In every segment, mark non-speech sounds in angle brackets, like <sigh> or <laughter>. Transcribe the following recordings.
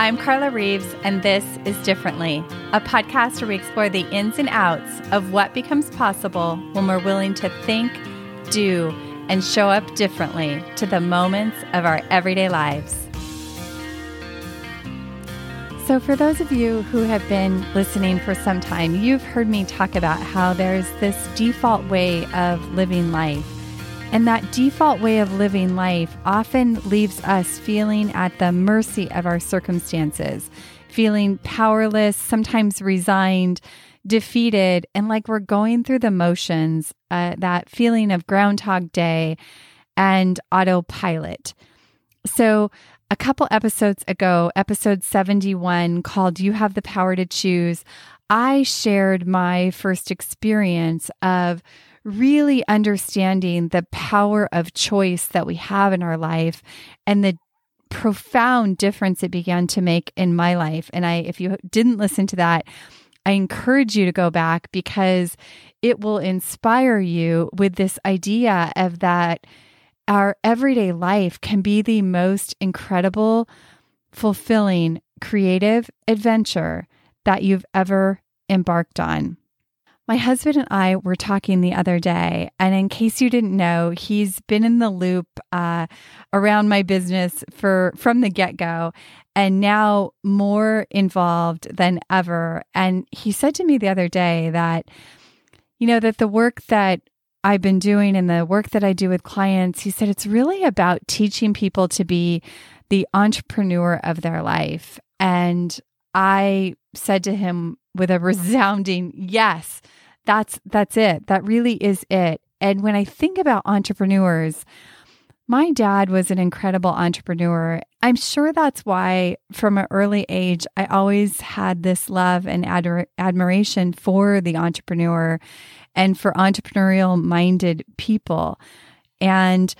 I'm Carla Reeves, and this is Differently, a podcast where we explore the ins and outs of what becomes possible when we're willing to think, do, and show up differently to the moments of our everyday lives. So, for those of you who have been listening for some time, you've heard me talk about how there's this default way of living life and that default way of living life often leaves us feeling at the mercy of our circumstances, feeling powerless, sometimes resigned, defeated, and like we're going through the motions, uh, that feeling of Groundhog Day and autopilot. So, a couple episodes ago, episode 71, called You Have the Power to Choose, I shared my first experience of really understanding the power of choice that we have in our life and the profound difference it began to make in my life. And I, if you didn't listen to that, I encourage you to go back because it will inspire you with this idea of that our everyday life can be the most incredible, fulfilling, creative adventure that you've ever embarked on. My husband and I were talking the other day, and in case you didn't know, he's been in the loop uh, around my business for from the get go, and now more involved than ever. And he said to me the other day that, you know, that the work that I've been doing and the work that I do with clients, he said it's really about teaching people to be the entrepreneur of their life. And I said to him with a <laughs> resounding yes that's that's it. That really is it. And when I think about entrepreneurs, my dad was an incredible entrepreneur. I'm sure that's why, from an early age, I always had this love and ador- admiration for the entrepreneur and for entrepreneurial minded people. And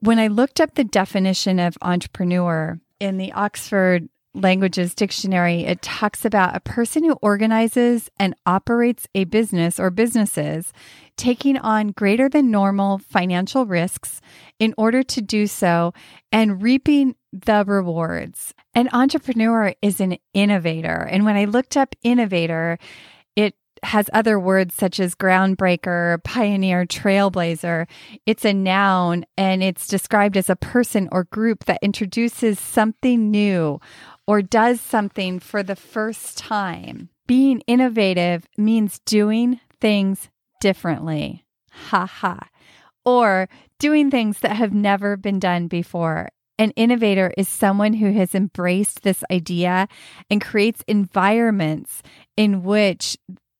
when I looked up the definition of entrepreneur in the Oxford Languages Dictionary, it talks about a person who organizes and operates a business or businesses, taking on greater than normal financial risks in order to do so and reaping the rewards. An entrepreneur is an innovator. And when I looked up innovator, it has other words such as groundbreaker, pioneer, trailblazer. It's a noun and it's described as a person or group that introduces something new or does something for the first time. Being innovative means doing things differently. Ha ha. Or doing things that have never been done before. An innovator is someone who has embraced this idea and creates environments in which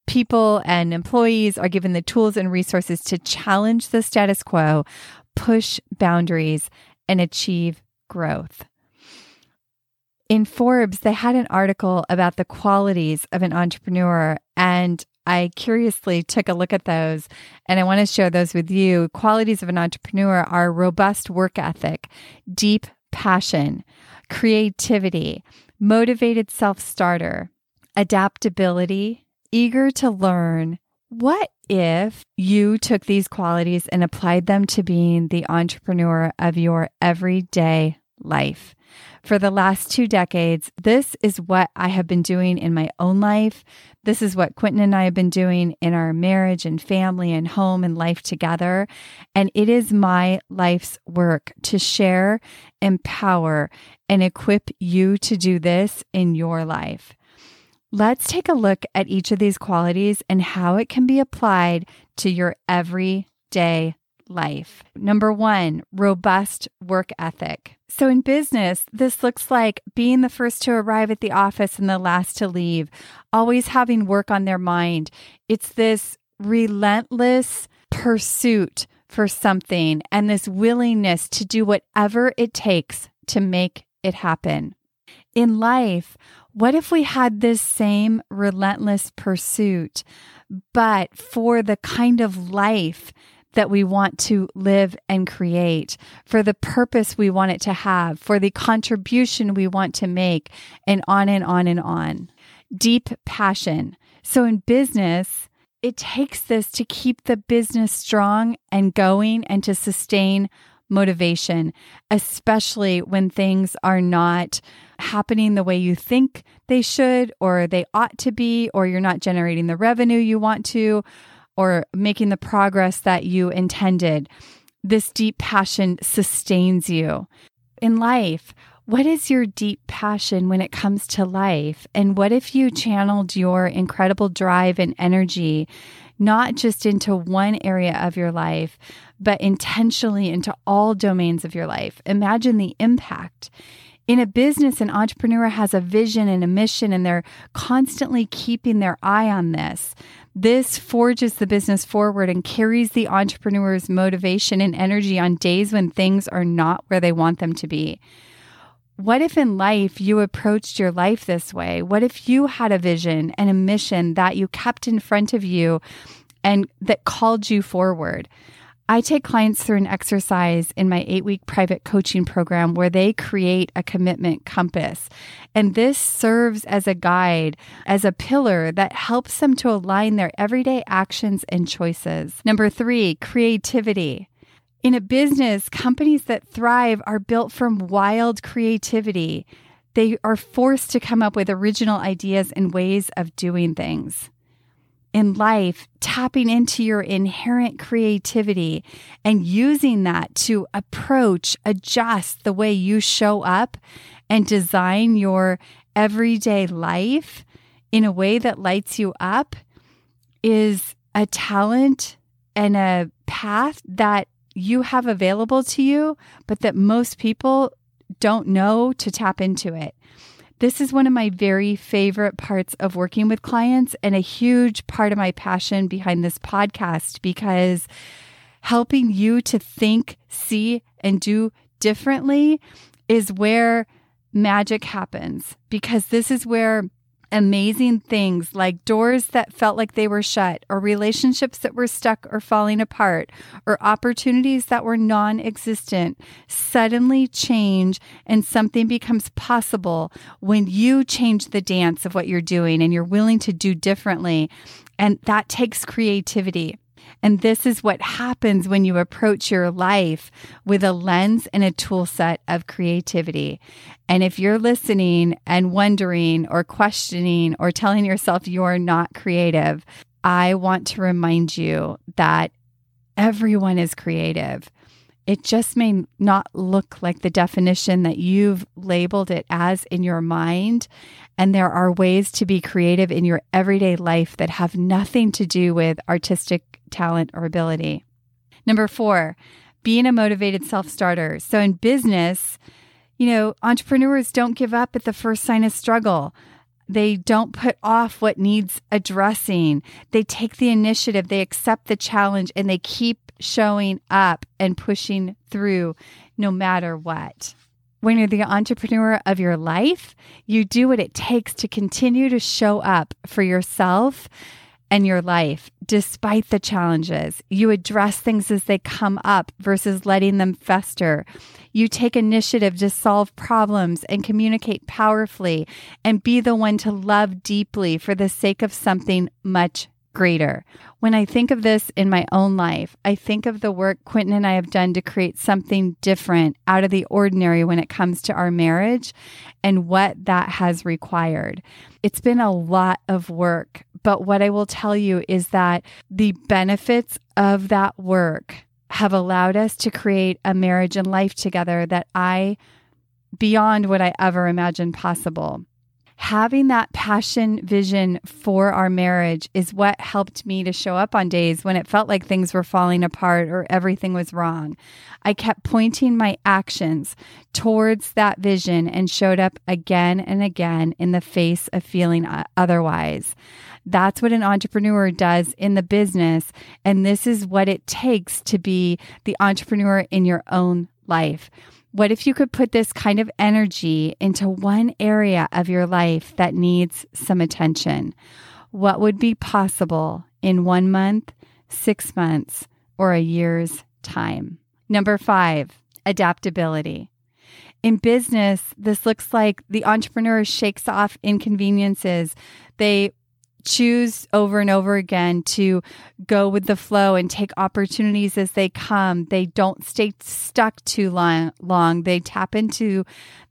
people and employees are given the tools and resources to challenge the status quo, push boundaries, and achieve growth in Forbes, they had an article about the qualities of an entrepreneur. And I curiously took a look at those and I want to share those with you. Qualities of an entrepreneur are robust work ethic, deep passion, creativity, motivated self starter, adaptability, eager to learn. What if you took these qualities and applied them to being the entrepreneur of your everyday life? For the last two decades, this is what I have been doing in my own life. This is what Quentin and I have been doing in our marriage and family and home and life together. And it is my life's work to share, empower, and equip you to do this in your life. Let's take a look at each of these qualities and how it can be applied to your everyday life. Number one, robust work ethic. So, in business, this looks like being the first to arrive at the office and the last to leave, always having work on their mind. It's this relentless pursuit for something and this willingness to do whatever it takes to make it happen. In life, what if we had this same relentless pursuit, but for the kind of life that we want to live and create, for the purpose we want it to have, for the contribution we want to make, and on and on and on. Deep passion. So in business, it takes this to keep the business strong and going and to sustain motivation, especially when things are not happening the way you think they should or they ought to be, or you're not generating the revenue you want to, or making the progress that you intended. This deep passion sustains you. In life, what is your deep passion when it comes to life? And what if you channeled your incredible drive and energy not just into one area of your life, but intentionally into all domains of your life? Imagine the impact. In a business, an entrepreneur has a vision and a mission, and they're constantly keeping their eye on this. This forges the business forward and carries the entrepreneur's motivation and energy on days when things are not where they want them to be. What if in life you approached your life this way? What if you had a vision and a mission that you kept in front of you and that called you forward? I take clients through an exercise in my eight week private coaching program where they create a commitment compass. And this serves as a guide, as a pillar that helps them to align their everyday actions and choices. Number three, creativity. In a business, companies that thrive are built from wild creativity. They are forced to come up with original ideas and ways of doing things. In life, tapping into your inherent creativity and using that to approach, adjust the way you show up and design your everyday life in a way that lights you up is a talent and a path that you have available to you, but that most people don't know to tap into it. This is one of my very favorite parts of working with clients and a huge part of my passion behind this podcast because helping you to think, see, and do differently is where magic happens because this is where amazing things like doors that felt like they were shut, or relationships that were stuck or falling apart, or opportunities that were non existent suddenly change and something becomes possible when you change the dance of what you're doing and you're willing to do differently. And that takes creativity. And this is what happens when you approach your life with a lens and a tool set of creativity. And if you're listening and wondering or questioning or telling yourself you're not creative, I want to remind you that everyone is creative. It just may not look like the definition that you've labeled it as in your mind. And there are ways to be creative in your everyday life that have nothing to do with artistic talent or ability. Number four, being a motivated self starter. So in business, you know, entrepreneurs don't give up at the first sign of struggle. They don't put off what needs addressing. They take the initiative, they accept the challenge, and they keep showing up and pushing through no matter what. When you're the entrepreneur of your life, you do what it takes to continue to show up for yourself and your life despite the challenges. You address things as they come up versus letting them fester. You take initiative to solve problems and communicate powerfully and be the one to love deeply for the sake of something much greater. When I think of this in my own life, I think of the work Quentin and I have done to create something different out of the ordinary when it comes to our marriage and what that has required. It's been a lot of work, but what I will tell you is that the benefits of that work have allowed us to create a marriage and life together that I, beyond what I ever imagined possible having that passion vision for our marriage is what helped me to show up on days when it felt like things were falling apart or everything was wrong. I kept pointing my actions towards that vision and showed up again and again in the face of feeling otherwise. That's what an entrepreneur does in the business. And this is what it takes to be the entrepreneur in your own life. What if you could put this kind of energy into one area of your life that needs some attention? What would be possible in one month, six months, or a year's time? Number five, adaptability. In business, this looks like the entrepreneur shakes off inconveniences. They choose over and over again to go with the flow and take opportunities as they come. They don't stay stuck too long, long. They tap into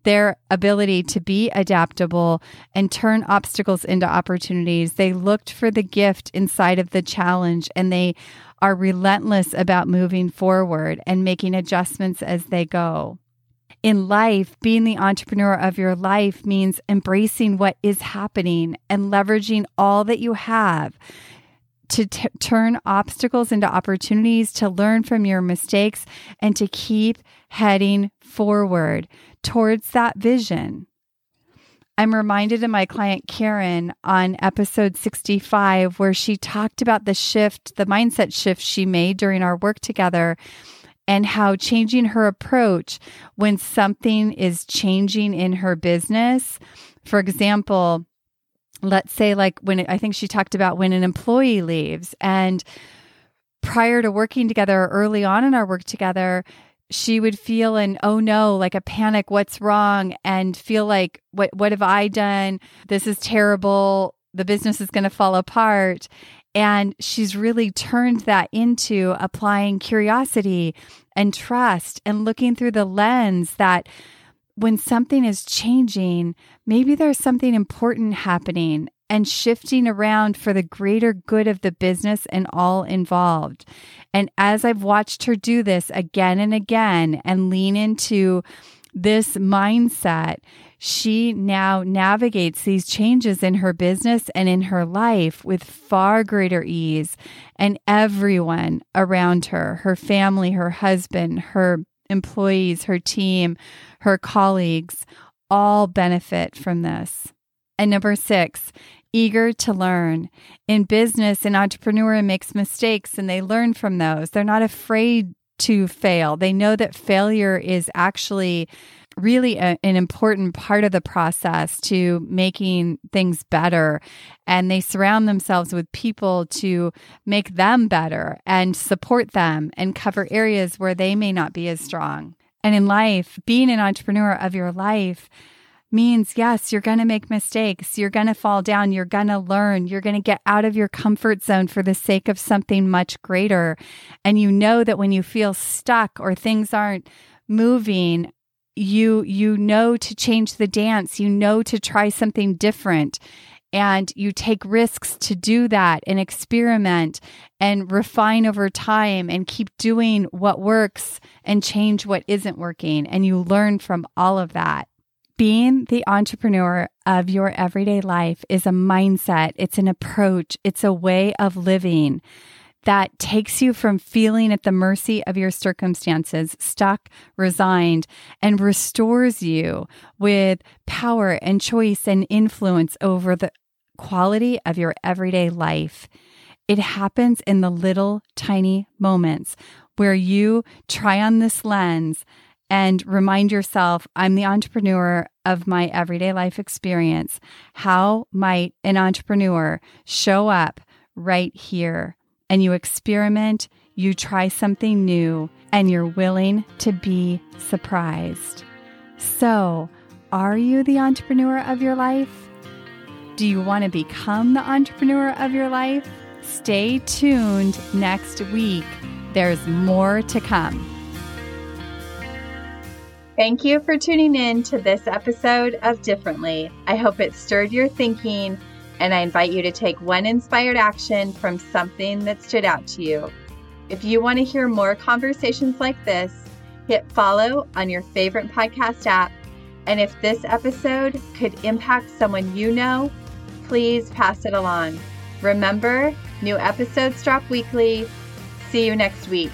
their ability to be adaptable and turn obstacles into opportunities. They looked for the gift inside of the challenge and they are relentless about moving forward and making adjustments as they go in life, being the entrepreneur of your life means embracing what is happening and leveraging all that you have to t- turn obstacles into opportunities, to learn from your mistakes, and to keep heading forward towards that vision. I'm reminded of my client Karen on episode 65, where she talked about the shift, the mindset shift she made during our work together and how changing her approach when something is changing in her business. For example, let's say, like when I think she talked about when an employee leaves, and prior to working together, early on in our work together, she would feel an oh no like a panic what's wrong? and feel like what what have i done? This is terrible. The business is going to fall apart and she's really turned that into applying curiosity and trust and looking through the lens that when something is changing, maybe there's something important happening and shifting around for the greater good of the business and all involved. And as I've watched her do this again and again and lean into this mindset, she now navigates these changes in her business and in her life with far greater ease. And everyone around her, her family, her husband, her employees, her team, her colleagues, all benefit from this. And number six, eager to learn. In business, an entrepreneur makes mistakes and they learn from those. They're not afraid to fail. They know that failure is actually really a, an important part of the process to making things better. And they surround themselves with people to make them better and support them and cover areas where they may not be as strong. And in life, being an entrepreneur of your life means yes, you're going to make mistakes. You're going to fall down. You're going to learn. You're going to get out of your comfort zone for the sake of something much greater. And you know that when you feel stuck or things aren't moving you you know to change the dance. You know to try something different. And you take risks to do that and experiment and refine over time and keep doing what works and change what isn't working. And you learn from all of that. Being the entrepreneur of your everyday life is a mindset. It's an approach. It's a way of living that takes you from feeling at the mercy of your circumstances, stuck, resigned, and restores you with power and choice and influence over the quality of your everyday life. It happens in the little tiny moments where you try on this lens and remind yourself, I'm the entrepreneur of my everyday life experience. How might an entrepreneur show up right here and you experiment, you try something new, and you're willing to be surprised. So, are you the entrepreneur of your life? Do you want to become the entrepreneur of your life? Stay tuned next week. There's more to come. Thank you for tuning in to this episode of Differently. I hope it stirred your thinking and I invite you to take one inspired action from something that stood out to you. If you want to hear more conversations like this, hit follow on your favorite podcast app. And if this episode could impact someone you know, please pass it along. Remember, new episodes drop weekly. See you next week.